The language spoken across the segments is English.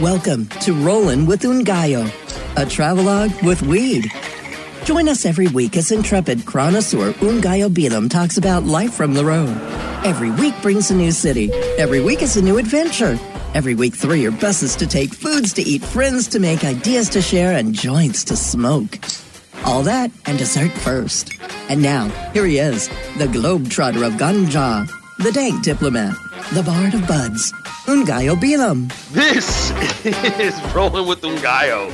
Welcome to Rollin' with Ngaio, a travelogue with weed. Join us every week as intrepid chronosaur Ngaio Bealum talks about life from the road. Every week brings a new city. Every week is a new adventure. Every week, three are buses to take, foods to eat, friends to make, ideas to share, and joints to smoke. All that and dessert first. And now, here he is, the globetrotter of Ganja, the dank diplomat, the bard of buds, Ngaio Bealum. This is Rolling with Ngaio,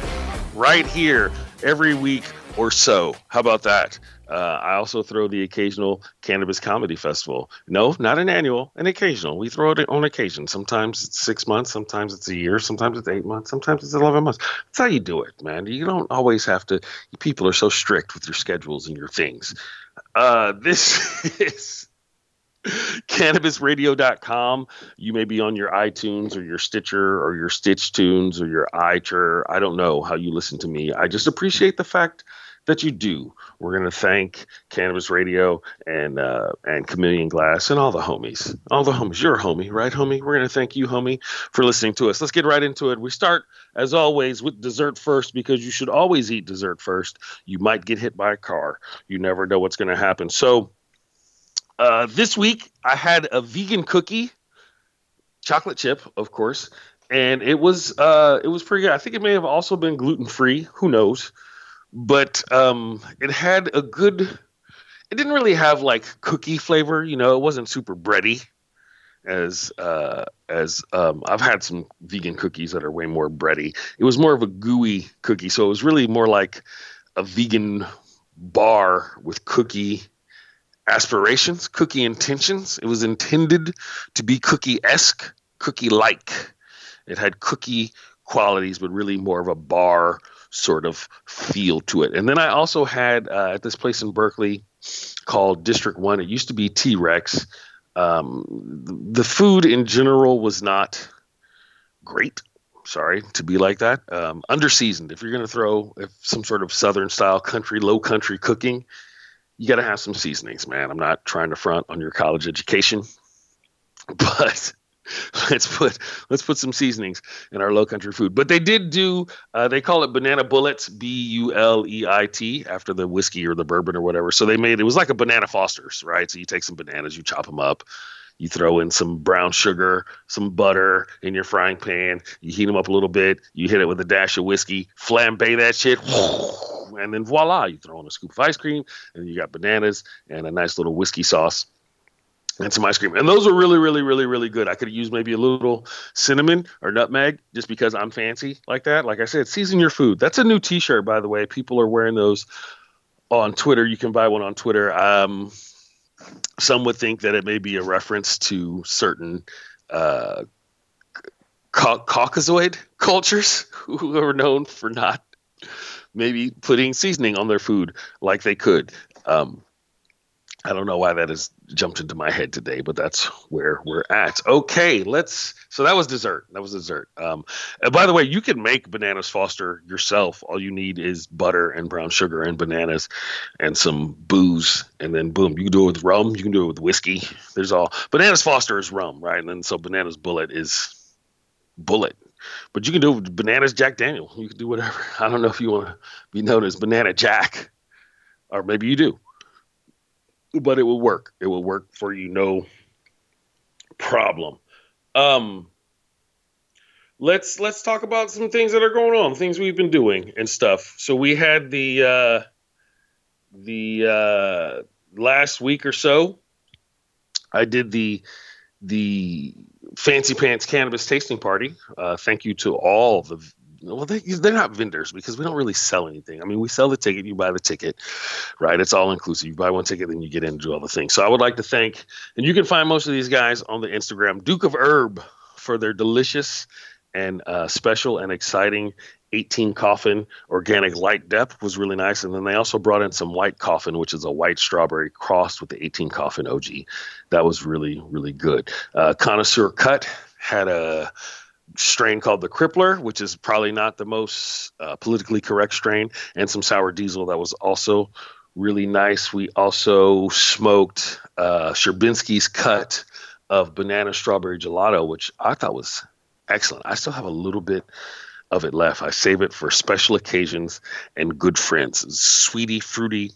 right here every week or so. How about that? Uh, I also throw the occasional cannabis comedy festival. No, not an annual, an occasional. We throw it on occasion. Sometimes it's six months, sometimes it's a year, sometimes it's eight months, sometimes it's 11 months. That's how you do it, man. You don't always have to, people are so strict with your schedules and your things. Uh, this is cannabisradio.com. You may be on your iTunes or your Stitcher or your Stitch Tunes or your iTunes. I don't know how you listen to me. I just appreciate the fact that you do. We're going to thank Cannabis Radio and uh, and Chameleon Glass and all the homies. All the homies. You're a homie, right, homie? We're going to thank you, homie, for listening to us. Let's get right into it. We start, as always, with dessert first because you should always eat dessert first. You might get hit by a car. You never know what's going to happen. So uh, this week, I had a vegan cookie, chocolate chip, of course. And it was uh, it was pretty good. I think it may have also been gluten free. Who knows? but um, it had a good. It didn't really have like cookie flavor, you know. It wasn't super bready, as uh, as um, I've had some vegan cookies that are way more bready. It was more of a gooey cookie, so it was really more like a vegan bar with cookie aspirations, cookie intentions. It was intended to be cookie esque, cookie like. It had cookie qualities, but really more of a bar sort of feel to it. And then I also had uh, at this place in Berkeley called District One. It used to be T Rex. Um, the food in general was not great. Sorry to be like that. Um, underseasoned. If you're going to throw some sort of Southern style country, low country cooking, you got to have some seasonings, man. I'm not trying to front on your college education, but let's put let's put some seasonings in our low country food. But they did do uh, they call it banana bullets, B U L E I T, after the whiskey or the bourbon or whatever. So they made it was like a banana Foster's, right? So you take some bananas, you chop them up, you throw in some brown sugar, some butter in your frying pan, you heat them up a little bit, you hit it with a dash of whiskey, flambe that shit. And then voila, you throw in a scoop of ice cream, and you got bananas and a nice little whiskey sauce and some ice cream. And those were really, really, really, really good. I could used maybe a little cinnamon or nutmeg just because I'm fancy like that. Like I said, season your food. That's a new t shirt, by the way. People are wearing those on Twitter. You can buy one on Twitter. Um, some would think that it may be a reference to certain uh, ca- Caucasoid cultures who are known for not maybe putting seasoning on their food like they could. Um, I don't know why that has jumped into my head today, but that's where we're at. Okay, let's. So that was dessert. That was dessert. Um, by the way, you can make bananas Foster yourself. All you need is butter and brown sugar and bananas and some booze, and then boom, you can do it with rum. You can do it with whiskey. There's all bananas Foster is rum, right? And then so bananas Bulleit is Bulleit. But you can do bananas Jack Daniel. You can do whatever. I don't know if you want to be known as Banana Jack, or maybe you do but it will work. It will work for you, no problem. Um, let's let's talk about some things that are going on, things we've been doing and stuff. So we had the uh, the uh, last week or so. I did the the fancy pants cannabis tasting party. Uh, thank you to all the well, they, they're not vendors because we don't really sell anything. I mean, we sell the ticket, you buy the ticket, right? It's all inclusive. You buy one ticket, then you get in and do all the things. So I would like to thank, and you can find most of these guys on the Instagram, Duke of Herb, for their delicious and uh, special and exciting 18 coffin organic light depth was really nice. And then they also brought in some white coffin, which is a white strawberry crossed with the 18 coffin OG. That was really, really good. Uh, Connoisseur Cut had a strain called the Crippler, which is probably not the most uh, politically correct strain, and some sour diesel that was also really nice. We also smoked uh, Sherbinsky's cut of banana strawberry gelato, which I thought was excellent. I still have a little bit of it left. I save it for special occasions and good friends. Sweetie, fruity,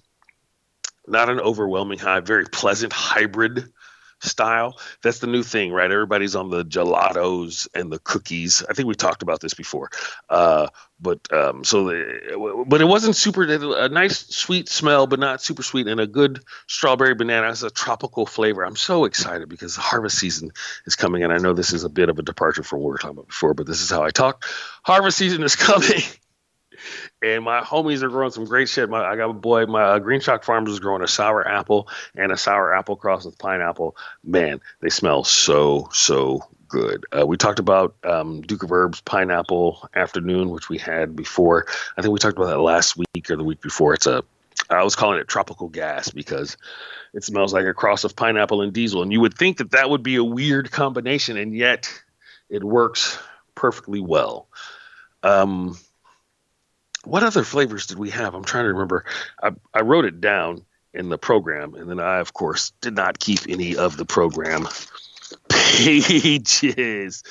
not an overwhelming high, very pleasant hybrid style. That's the new thing, right? Everybody's on the gelatos and the cookies. I think we talked about this before. Uh, but um, so, the, but it wasn't super. A nice sweet smell, but not super sweet, and a good strawberry banana as a tropical flavor. I'm so excited because the harvest season is coming, and I know this is a bit of a departure from what we were talking about before, but this is how I talk. Harvest season is coming and my homies are growing some great shit. My, I got a boy, my uh, Green Shock Farms is growing a sour apple and a sour apple cross with pineapple. Man, they smell so so good. Uh, we talked about um, Duke of Herbs pineapple afternoon, which we had before. I think we talked about that last week or the week before. It's a I was calling it tropical gas because it smells like a cross of pineapple and diesel, and you would think that that would be a weird combination, and yet it works perfectly well. Um, what other flavors did we have? I'm trying to remember. I, I wrote it down in the program, and then I, of course, did not keep any of the program pages.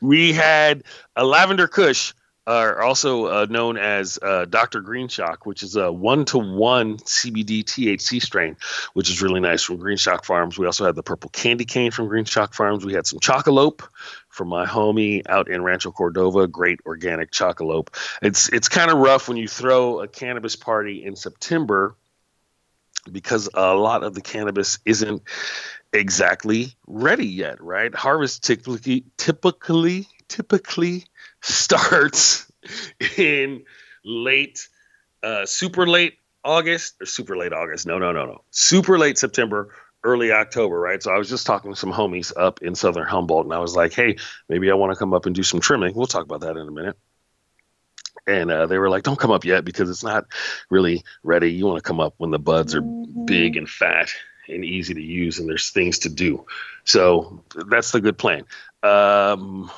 We had a lavender kush, uh, also uh, known as uh, Dr. Green Shock, which is a one to one CBD THC strain, which is really nice from Green Shock Farms. We also had the purple candy cane from Green Shock Farms. We had some Chocolope from my homie out in Rancho Cordova. Great organic Chocolope. It's it's kind of rough when you throw a cannabis party in September because a lot of the cannabis isn't exactly ready yet, right? Harvest typically typically typically starts in late uh, super late August or super late August. No, no, no, no. Super late September, early October, right? So I was just talking to some homies up in Southern Humboldt, and I was like, "Hey, maybe I want to come up and do some trimming." We'll talk about that in a minute. And uh, they were like, "Don't come up yet because it's not really ready. You want to come up when the buds are big and fat and easy to use, and there's things to do." So that's the good plan. Um,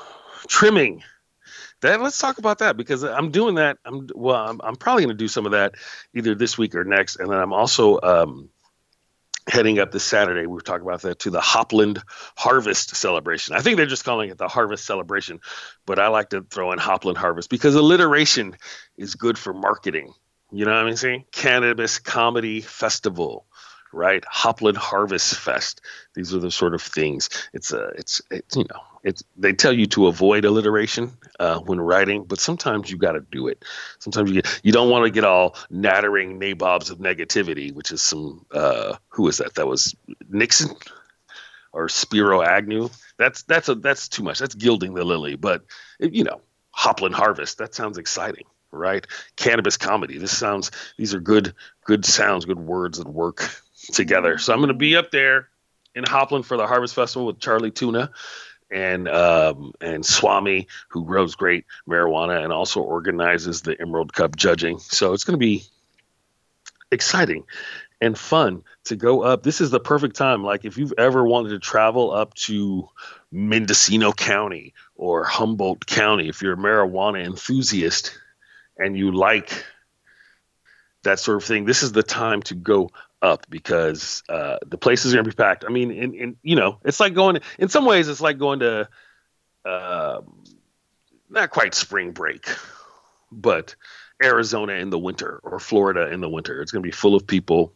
trimming. That, let's talk about that because I'm doing that. I'm well. I'm, I'm probably going to do some of that either this week or next, and then I'm also um, heading up this Saturday. We were talking about that to the Hopland Harvest Celebration. I think they're just calling it the Harvest Celebration, but I like to throw in Hopland Harvest because alliteration is good for marketing. You know what I'm saying? Cannabis Comedy Festival right? Hopland Harvest Fest. These are the sort of things. It's a, it's, it's you know, it's they tell you to avoid alliteration uh, when writing, but sometimes you got to do it. Sometimes you you don't want to get all nattering nabobs of negativity, which is some uh, who is that? That was Nixon or Spiro Agnew. That's that's a that's too much. That's gilding the lily. But you know, Hopland Harvest. That sounds exciting right? Cannabis comedy. This sounds these are good good sounds, good words that work together. So I'm going to be up there in Hopland for the Harvest Festival with Charlie Tuna and um, and Swami, who grows great marijuana and also organizes the Emerald Cup judging. So it's going to be exciting and fun to go up. This is the perfect time. Like if you've ever wanted to travel up to Mendocino County or Humboldt County, if you're a marijuana enthusiast and you like that sort of thing, this is the time to go up because uh, the place is going to be packed. I mean, in, in you know, it's like going. In some ways, it's like going to uh, not quite spring break, but Arizona in the winter or Florida in the winter. It's going to be full of people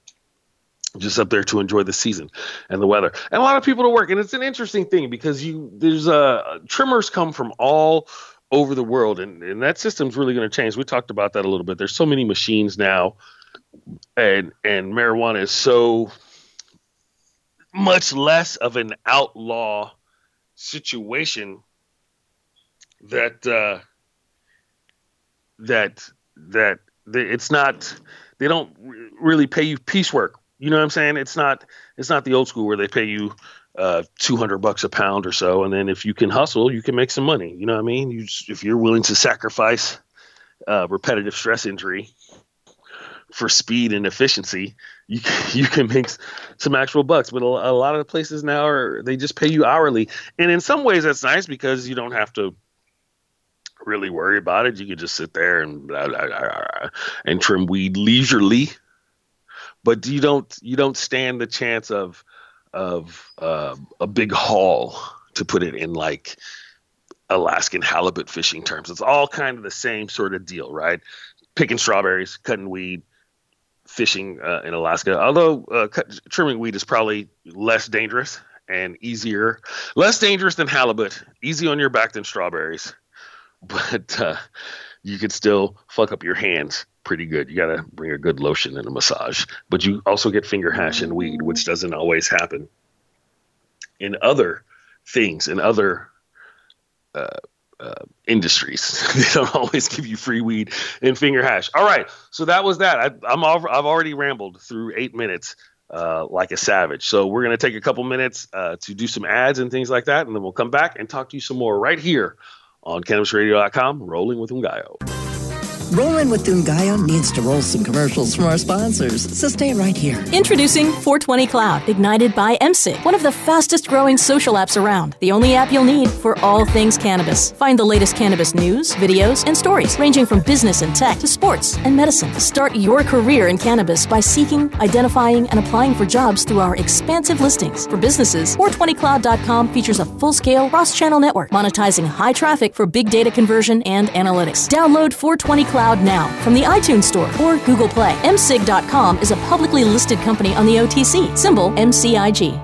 just up there to enjoy the season and the weather, and a lot of people to work. And it's an interesting thing because you there's uh, trimmers come from all over the world, and, and that system's really going to change. We talked about that a little bit. There's so many machines now and and marijuana is so much less of an outlaw situation that uh, that that it's not they don't really pay you piecework. You know what I'm saying? It's not it's not the old school where they pay you uh, 200 bucks a pound or so, and then if you can hustle, you can make some money. You know what I mean? You just, if you're willing to sacrifice uh, repetitive stress injury for speed and efficiency, you you can make some actual bucks. But a, a, lot of places now are they just pay you hourly, and in some ways that's nice because you don't have to really worry about it. You can just sit there and blah, blah, blah, and trim weed leisurely, but you don't you don't stand the chance of of uh, a big haul to put it in like Alaskan halibut fishing terms. It's all kind of the same sort of deal, right? Picking strawberries, cutting weed, fishing uh, in Alaska. Although uh, cut, trimming weed is probably less dangerous and easier, less dangerous than halibut, easy on your back than strawberries, but uh, you could still fuck up your hands pretty good. You got to bring a good lotion and a massage, but you also get finger hash and weed, which doesn't always happen. In other things, in other uh, industries. they don't always give you free weed and finger hash. All right, so that was that. I, am I've already rambled through eight minutes uh, like a savage. So we're gonna take a couple minutes uh, to do some ads and things like that, and then we'll come back and talk to you some more right here on CannabisRadio.com. Rolling with Ngaio. Rolling with Dungayo needs to roll some commercials from our sponsors, so stay right here. Introducing 420 Cloud, ignited by mCig, one of the fastest growing social apps around. The only app you'll need for all things cannabis. Find the latest cannabis news, videos, and stories, ranging from business and tech to sports and medicine. Start your career in cannabis by seeking, identifying, and applying for jobs through our expansive listings. For businesses, 420cloud.com features a full scale cross channel network, monetizing high traffic for big data conversion and analytics. Download 420 Cloud Cloud now from the iTunes Store or Google Play. mCig.com is a publicly listed company on the OTC, symbol MCIG.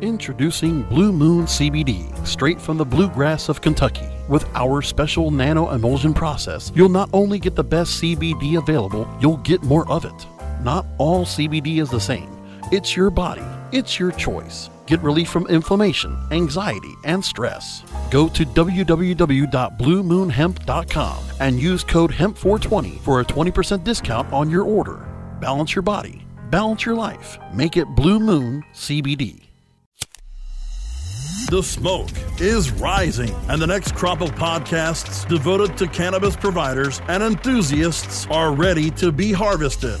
Introducing Blue Moon CBD, straight from the bluegrass of Kentucky. With our special nano emulsion process, you'll not only get the best CBD available, you'll get more of it. Not all CBD is the same. It's your body, it's your choice. Get relief from inflammation, anxiety, and stress. Go to www.bluemoonhemp.com and use code HEMP420 for a 20% discount on your order. Balance your body, balance your life. Make it Blue Moon CBD. The smoke is rising, and the next crop of podcasts devoted to cannabis providers and enthusiasts are ready to be harvested.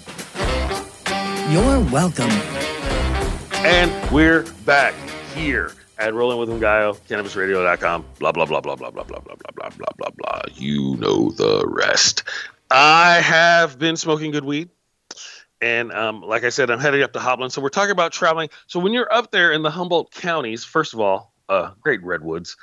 You're welcome. And we're back here at Rolling with Ngaio, CannabisRadio.com, blah, blah, blah, blah, blah, blah, blah, blah, blah, blah, blah, blah, blah. You know the rest. I have been smoking good weed. And um, like I said, I'm heading up to Hopland. So we're talking about traveling. So when you're up there in the Humboldt counties, first of all, uh, great redwoods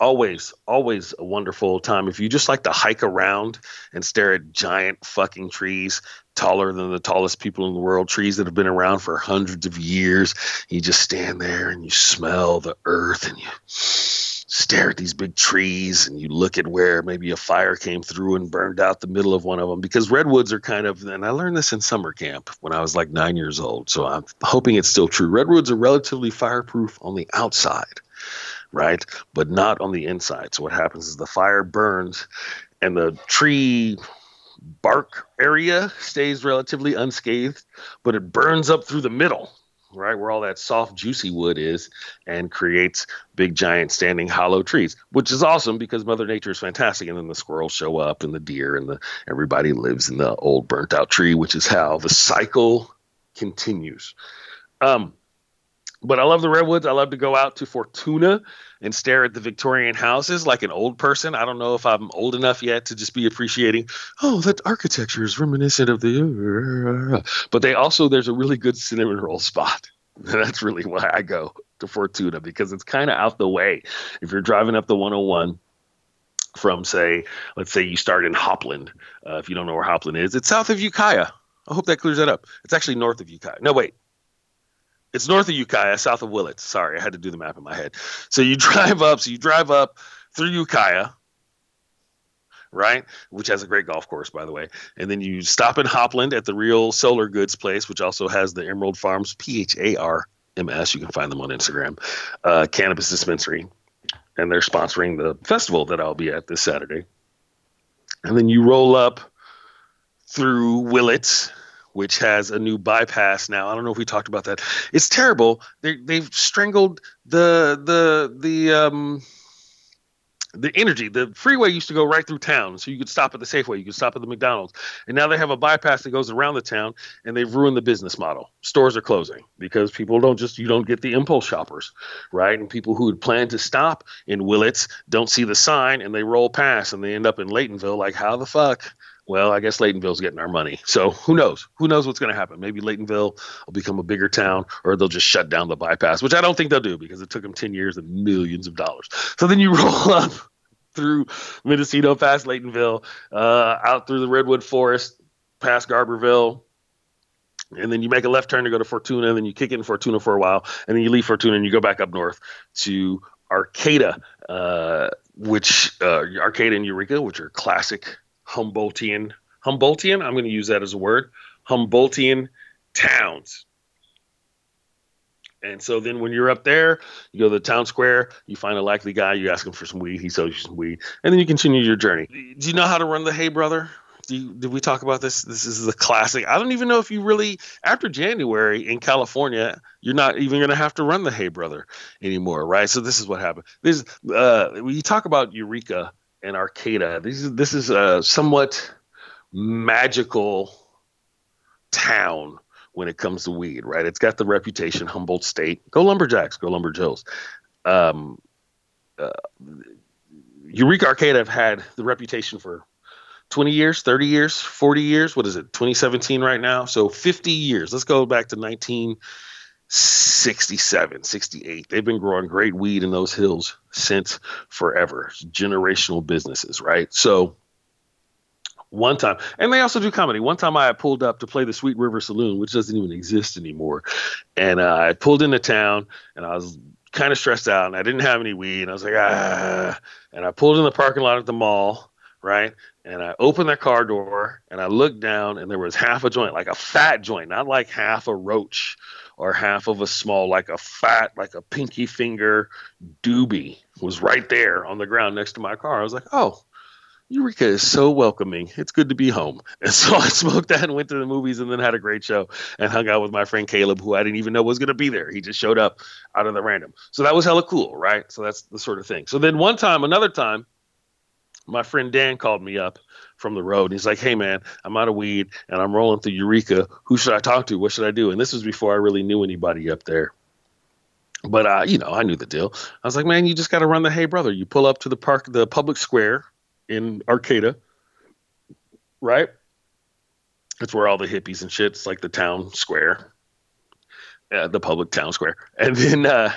always always a wonderful time if you just like to hike around and stare at giant fucking trees taller than the tallest people in the world trees that have been around for hundreds of years you just stand there and you smell the earth and you stare at these big trees and you look at where maybe a fire came through and burned out the middle of one of them because redwoods are kind of and i learned this in summer camp when i was like nine years old so i'm hoping it's still true redwoods are relatively fireproof on the outside right? But not on the inside. So what happens is the fire burns and the tree bark area stays relatively unscathed, but it burns up through the middle, right? Where all that soft, juicy wood is and creates big, giant, standing hollow trees, which is awesome because Mother Nature is fantastic. And then the squirrels show up and the deer and the everybody lives in the old burnt out tree, which is how the cycle continues. Um, but I love the redwoods. I love to go out to Fortuna and stare at the Victorian houses like an old person. I don't know if I'm old enough yet to just be appreciating, oh, that architecture is reminiscent of the. But they also, there's a really good cinnamon roll spot. That's really why I go to Fortuna because it's kind of out the way. If you're driving up the 101, from say, let's say you start in Hopland. Uh, if you don't know where Hopland is, it's south of Ukiah. I hope that clears that up. It's actually north of Ukiah. No, wait, it's north of Ukiah, south of Willits. Sorry, I had to do the map in my head. So you drive up. So you drive up through Ukiah, right? Which has a great golf course, by the way. And then you stop in Hopland at the Real Solar Goods place, which also has the Emerald Pharms P H A R M S. You can find them on Instagram. Uh, cannabis dispensary, and they're sponsoring the festival that I'll be at this Saturday. And then you roll up through Willits which has a new bypass now. I don't know if we talked about that. It's terrible. They they've strangled the the the um the energy. The freeway used to go right through town, so you could stop at the Safeway, you could stop at the McDonald's, and now they have a bypass that goes around the town, and they've ruined the business model. Stores are closing because people don't just you don't get the impulse shoppers, right? And people who had planned to stop in Willits don't see the sign and they roll past and they end up in Laytonville. Like how the fuck? Well, I guess Laytonville's getting our money. So who knows? Who knows what's going to happen? Maybe Laytonville will become a bigger town, or they'll just shut down the bypass, which I don't think they'll do because it took them 10 years and millions of dollars. So then you roll up through Mendocino, past Laytonville, uh, out through the Redwood Forest, past Garberville, and then you make a left turn to go to Fortuna, and then you kick it in Fortuna for a while, and then you leave Fortuna and you go back up north to Arcata, uh, which uh, Arcata and Eureka, which are classic Humboldtian, Humboldtian, I'm going to use that as a word, Humboldtian towns. And so then when you're up there, you go to the town square, you find a likely guy, you ask him for some weed, he sells you some weed, and then you continue your journey. Do you know how to run the Hey Brother? You, did we talk about this? This is the classic. I don't even know if you really, after January in California, you're not even going to have to run the Hey Brother anymore, right? So this is what happened. This, uh, when you talk about Eureka and Arcata. This is this is a somewhat magical town when it comes to weed, right? It's got the reputation Humboldt State. Go Lumberjacks, go Lumberjills. Um, uh, Eureka Arcata have had the reputation for 20 years, 30 years, 40 years. What is it? 2017 right now. So 50 years. Let's go back to 19- 67, 68. They've been growing great weed in those hills since forever. Generational businesses, right? So one time, and they also do comedy. One time I pulled up to play the Sweet River Saloon, which doesn't even exist anymore. And uh, I pulled into town and I was kind of stressed out and I didn't have any weed. And I was like, ah. And I pulled in the parking lot at the mall, right? And I opened the car door and I looked down and there was half a joint, like a fat joint, not like half a roach or half of a small, like a fat, like a pinky finger doobie was right there on the ground next to my car. I was like, oh, Eureka is so welcoming. It's good to be home. And so I smoked that and went to the movies and then had a great show and hung out with my friend Caleb, who I didn't even know was going to be there. He just showed up out of the random. So that was hella cool, right? So that's the sort of thing. So then one time, another time, my friend Dan called me up from the road. And he's like, "Hey man, I'm out of weed and I'm rolling through Eureka. Who should I talk to? What should I do?" And this was before I really knew anybody up there. But uh, you know, I knew the deal. I was like, "Man, you just got to run the Hey Brother. You pull up to the park, the public square in Arcata, right? That's where all the hippies and shit. It's like the town square, uh, the public town square, and then." uh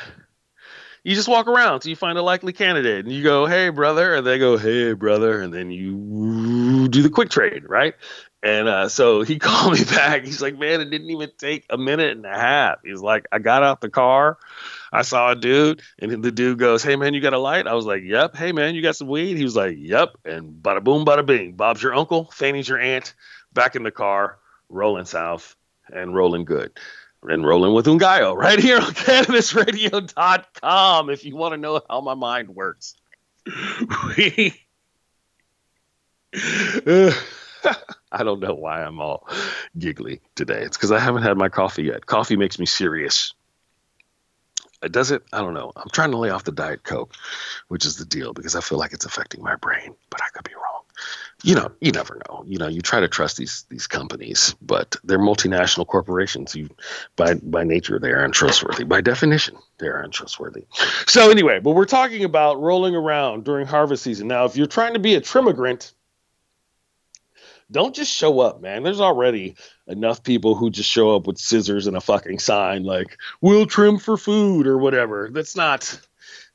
you just walk around till you find a likely candidate and you go, hey, brother. And they go, hey, brother. And then you do the quick trade, right? And uh, so he called me back. He's like, man, it didn't even take a minute and a half. He's like, I got out the car. I saw a dude, and the dude goes, Hey, man, you got a light? I was like, Yep. Hey, man, you got some weed? He was like, Yep. And bada boom, bada bing. Bob's your uncle, Fanny's your aunt, back in the car, rolling south and rolling good and rolling with Ngaio right here on CannabisRadio.com if you want to know how my mind works. we, I don't know why I'm all giggly today. It's because I haven't had my coffee yet. Coffee makes me serious. It does it? I don't know. I'm trying to lay off the Diet Coke, which is the deal because I feel like it's affecting my brain, but I could be wrong you know, you never know. You know, you try to trust these these companies, but they're multinational corporations. You, by by nature, they are untrustworthy. By definition, they are untrustworthy. So anyway, but we're talking about rolling around during harvest season. Now, if you're trying to be a trimmigrant, don't just show up, man. There's already enough people who just show up with scissors and a fucking sign like "We'll trim for food" or whatever. That's not.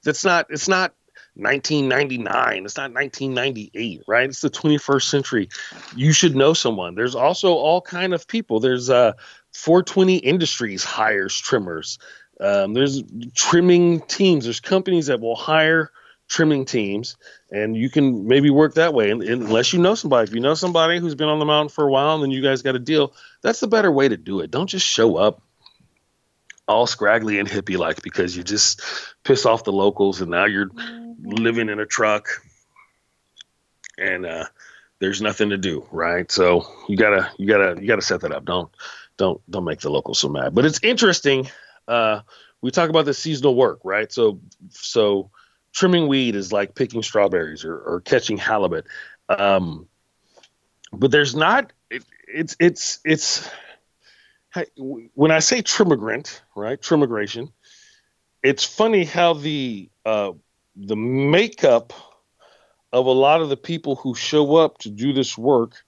That's not. It's not 1999. It's not 1998, right? It's the 21st century. You should know someone. There's also all kind of people. There's uh 420 Industries hires trimmers. Um, there's trimming teams. There's companies that will hire trimming teams, and you can maybe work that way. And, and unless you know somebody, if you know somebody who's been on the mountain for a while, and then you guys got a deal, that's the better way to do it. Don't just show up all scraggly and hippie like because you just piss off the locals and now you're living in a truck and uh, there's nothing to do right so you gotta you gotta you gotta set that up don't don't don't make the locals so mad but it's interesting uh, we talk about the seasonal work right so so trimming weed is like picking strawberries or, or catching halibut. Um, but there's not. It, it's it's it's. When I say trimmigrant, right? Trimmigration. It's funny how the uh, the makeup of a lot of the people who show up to do this work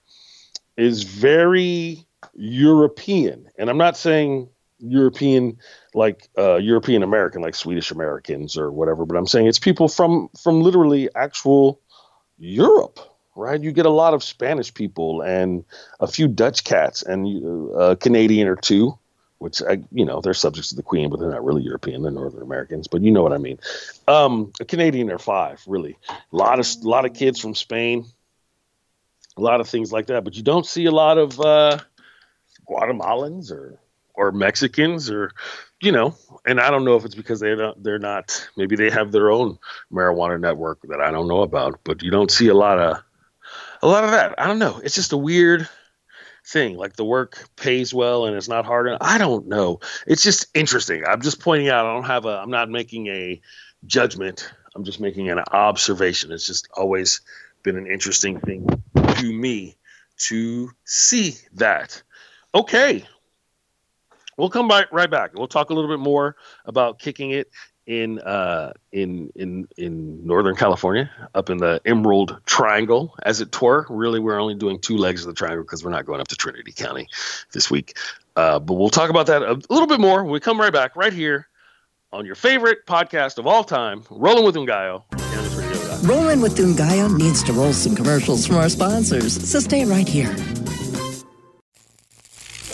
is very European. And I'm not saying European like uh, European American, like Swedish Americans or whatever, but I'm saying it's people from from literally actual Europe, right? You get a lot of Spanish people and a few Dutch cats and uh, a Canadian or two, which I, you know, they're subjects of the Queen, but they're not really European; they're Northern Americans. But you know what I mean. Um, a Canadian or five, really. A lot of a lot of kids from Spain, a lot of things like that. But you don't see a lot of uh, Guatemalans or or Mexicans or you know, and I don't know if it's because they're not, they're not maybe they have their own marijuana network that I don't know about, but you don't see a lot of a lot of that. I don't know. It's just a weird thing. Like the work pays well and it's not hard. I don't know. It's just interesting. I'm just pointing out. I don't have a. I'm not making a judgment. I'm just making an observation. It's just always been an interesting thing to me to see that. Okay, we'll come back right back. We'll talk a little bit more about kicking it in uh, in in in Northern California, up in the Emerald Triangle, as it were. Really, we're only doing two legs of the triangle because we're not going up to Trinity County this week. Uh, but we'll talk about that a little bit more when we come right back, right here on your favorite podcast of all time, Rolling with Ngaio. Rolling with Ngaio needs to roll some commercials from our sponsors, so stay right here.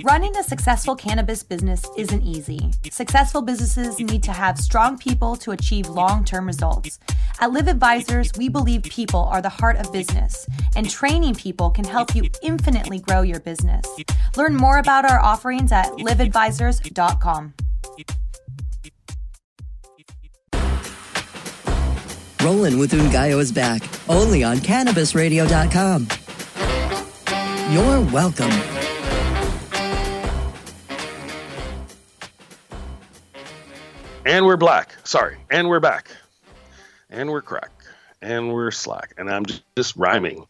Running a successful cannabis business isn't easy. Successful businesses need to have strong people to achieve long term results. At Live Advisors, we believe people are the heart of business, and training people can help you infinitely grow your business. Learn more about our offerings at liveadvisors.com. Roland with Ngaio is back, only on CannabisRadio.com. You're welcome. And we're black. Sorry. And we're back. And we're crack. And we're slack. And I'm just, just rhyming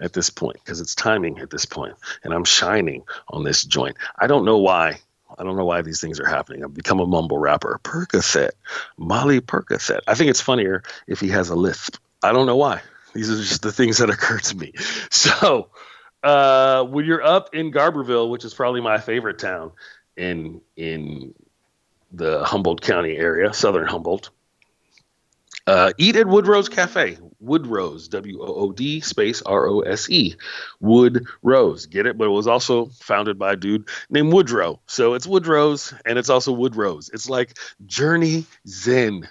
at this point because it's timing at this point. And I'm shining on this joint. I don't know why. I don't know why these things are happening. I've become a mumble rapper. Percocet. Molly Percocet. I think it's funnier if he has a lisp. I don't know why. These are just the things that occur to me. So uh, when you're up in Garberville, which is probably my favorite town in in the Humboldt County area, southern Humboldt. Uh, eat at Woodrose Cafe. Woodrose, W O O D space R O S E. Wood Rose. Get it? But it was also founded by a dude named Woodrow. So it's Woodrose and it's also Woodrose. It's like Journey Zen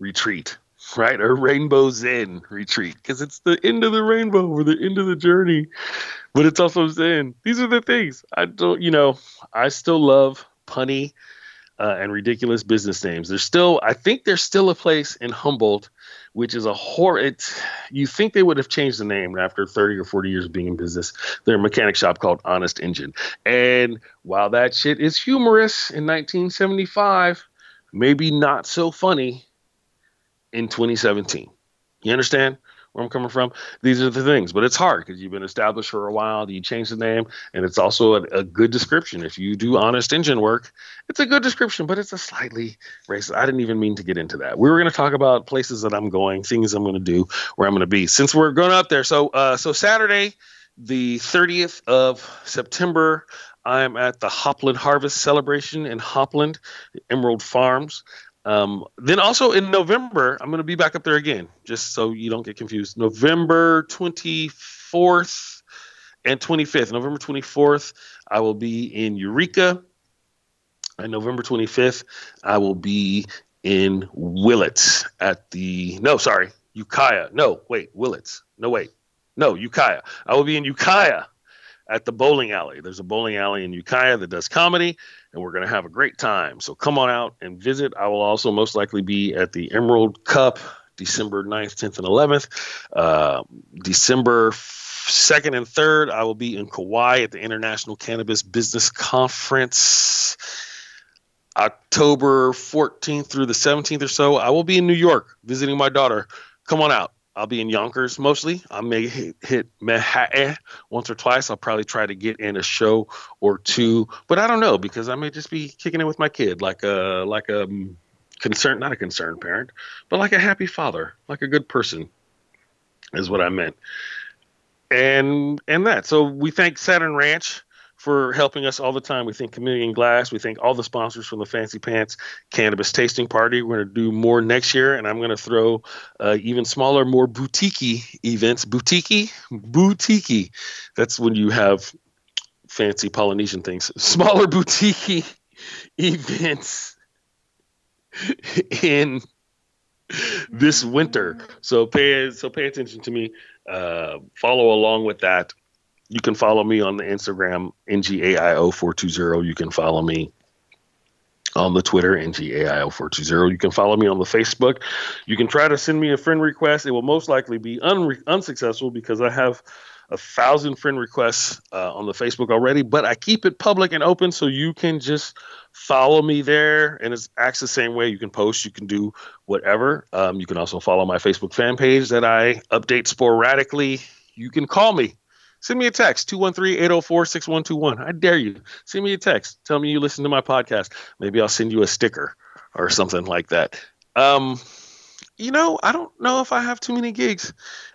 Retreat, right? Or Rainbow Zen Retreat because it's the end of the rainbow or the end of the journey. But it's also Zen. These are the things. I don't, you know, I still love punny uh, and ridiculous business names. There's still, I think, there's still a place in Humboldt, which is a horror. You think they would have changed the name after 30 or 40 years of being in business. They're a mechanic shop called Honest Engine, and while that shit is humorous in 1975, maybe not so funny in 2017. You understand? Where I'm coming from. These are the things, but it's hard because you've been established for a while. You change the name, and it's also a, a, good description. If you do honest engine work, it's a good description, but it's a slightly racist. I didn't even mean to get into that. We were going to talk about places that I'm going, things I'm going to do, where I'm going to be. Since we're going up there, so uh, so Saturday, the 30th of September. I'm at the Hopland Harvest Celebration in Hopland, Emerald Pharms. Um, then also in November, I'm going to be back up there again, just so you don't get confused. November 24th and 25th. November 24th, I will be in Eureka. And November 25th, I will be in Willits at the, no, sorry, Ukiah. No, wait, Willits. No, wait. No, Ukiah. I will be in Ukiah at the bowling alley. There's a bowling alley in Ukiah that does comedy, and we're going to have a great time. So come on out and visit. I will also most likely be at the Emerald Cup December 9th, 10th, and 11th. Uh, December 2nd and 3rd, I will be in Kauai at the International Cannabis Business Conference. October 14th through the 17th or so, I will be in New York visiting my daughter. Come on out. I'll be in Yonkers mostly. I may hit, hit Manhattan once or twice. I'll probably try to get in a show or two, but I don't know because I may just be kicking it with my kid, like a like a concerned, not a concerned parent, but like a happy father, like a good person, is what I meant. And and that. So we thank Saturn Ranch for helping us all the time. We thank Chameleon Glass. We thank all the sponsors from the Fancy Pants Cannabis Tasting Party. We're going to do more next year, and I'm going to throw uh, even smaller, more boutique events. Boutique, boutique. That's when you have fancy Polynesian things. Smaller boutique events in this winter. So pay so pay attention to me. Uh, follow along with that you can follow me on the Instagram, NGAIO420. You can follow me on the Twitter, NGAIO420. You can follow me on the Facebook. You can try to send me a friend request. It will most likely be un- unsuccessful because I have a thousand friend requests uh, on the Facebook already, but I keep it public and open so you can just follow me there and it acts the same way. You can post, you can do whatever. Um, you can also follow my Facebook fan page that I update sporadically. You can call me Send me a text, 213-804-6121. I dare you. Send me a text. Tell me you listen to my podcast. Maybe I'll send you a sticker or something like that. Um, you know, I don't know if I have too many gigs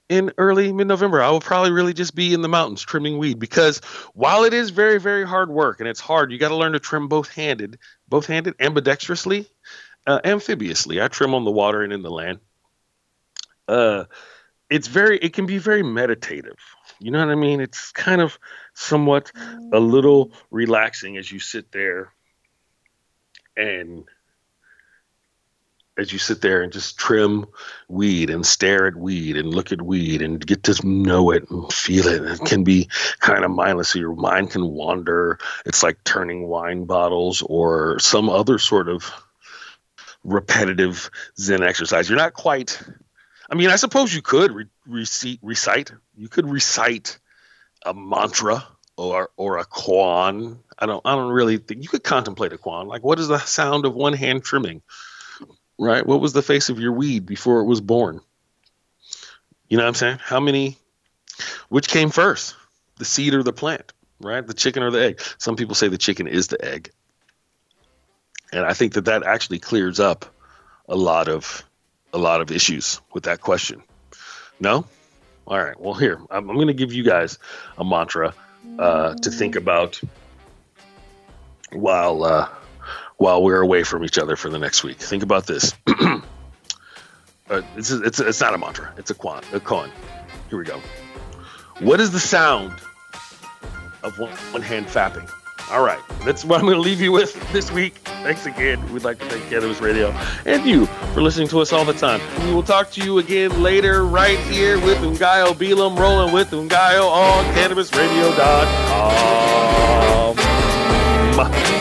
in early mid-November. I will probably really just be in the mountains trimming weed because while it is very, very hard work and it's hard, you got to learn to trim both-handed, both-handed, ambidextrously, uh, amphibiously. I trim on the water and in the land. Uh, it's very, it can be very meditative. You know what I mean? It's kind of somewhat a mm. little relaxing as you sit there and as you sit there and just trim weed and stare at weed and look at weed and get to know it and feel it. It can be kind of mindless. So your mind can wander. It's like turning wine bottles or some other sort of repetitive Zen exercise. You're not quite I mean, I suppose you could re- recite, recite. You could recite a mantra or or a koan. I don't. I don't really think you could contemplate a koan. Like, what is the sound of one hand trimming? Right. What was the face of your weed before it was born? You know what I'm saying? How many? Which came first, the seed or the plant? Right. The chicken or the egg? Some people say the chicken is the egg, and I think that that actually clears up a lot of a lot of issues with that question. No? All right. Well, here, I'm, I'm going to give you guys a mantra uh, to think about while uh, while we're away from each other for the next week. Think about this. uh, it's, it's, it's not a mantra. It's a quan, a koan. Here we go. What is the sound of one, one hand fapping? All right. That's what I'm going to leave you with this week. Thanks again. We'd like to thank Cannabis Radio and you for listening to us all the time. We will talk to you again later right here with Ngaio Bealum rolling with Ngaio on CannabisRadio.com.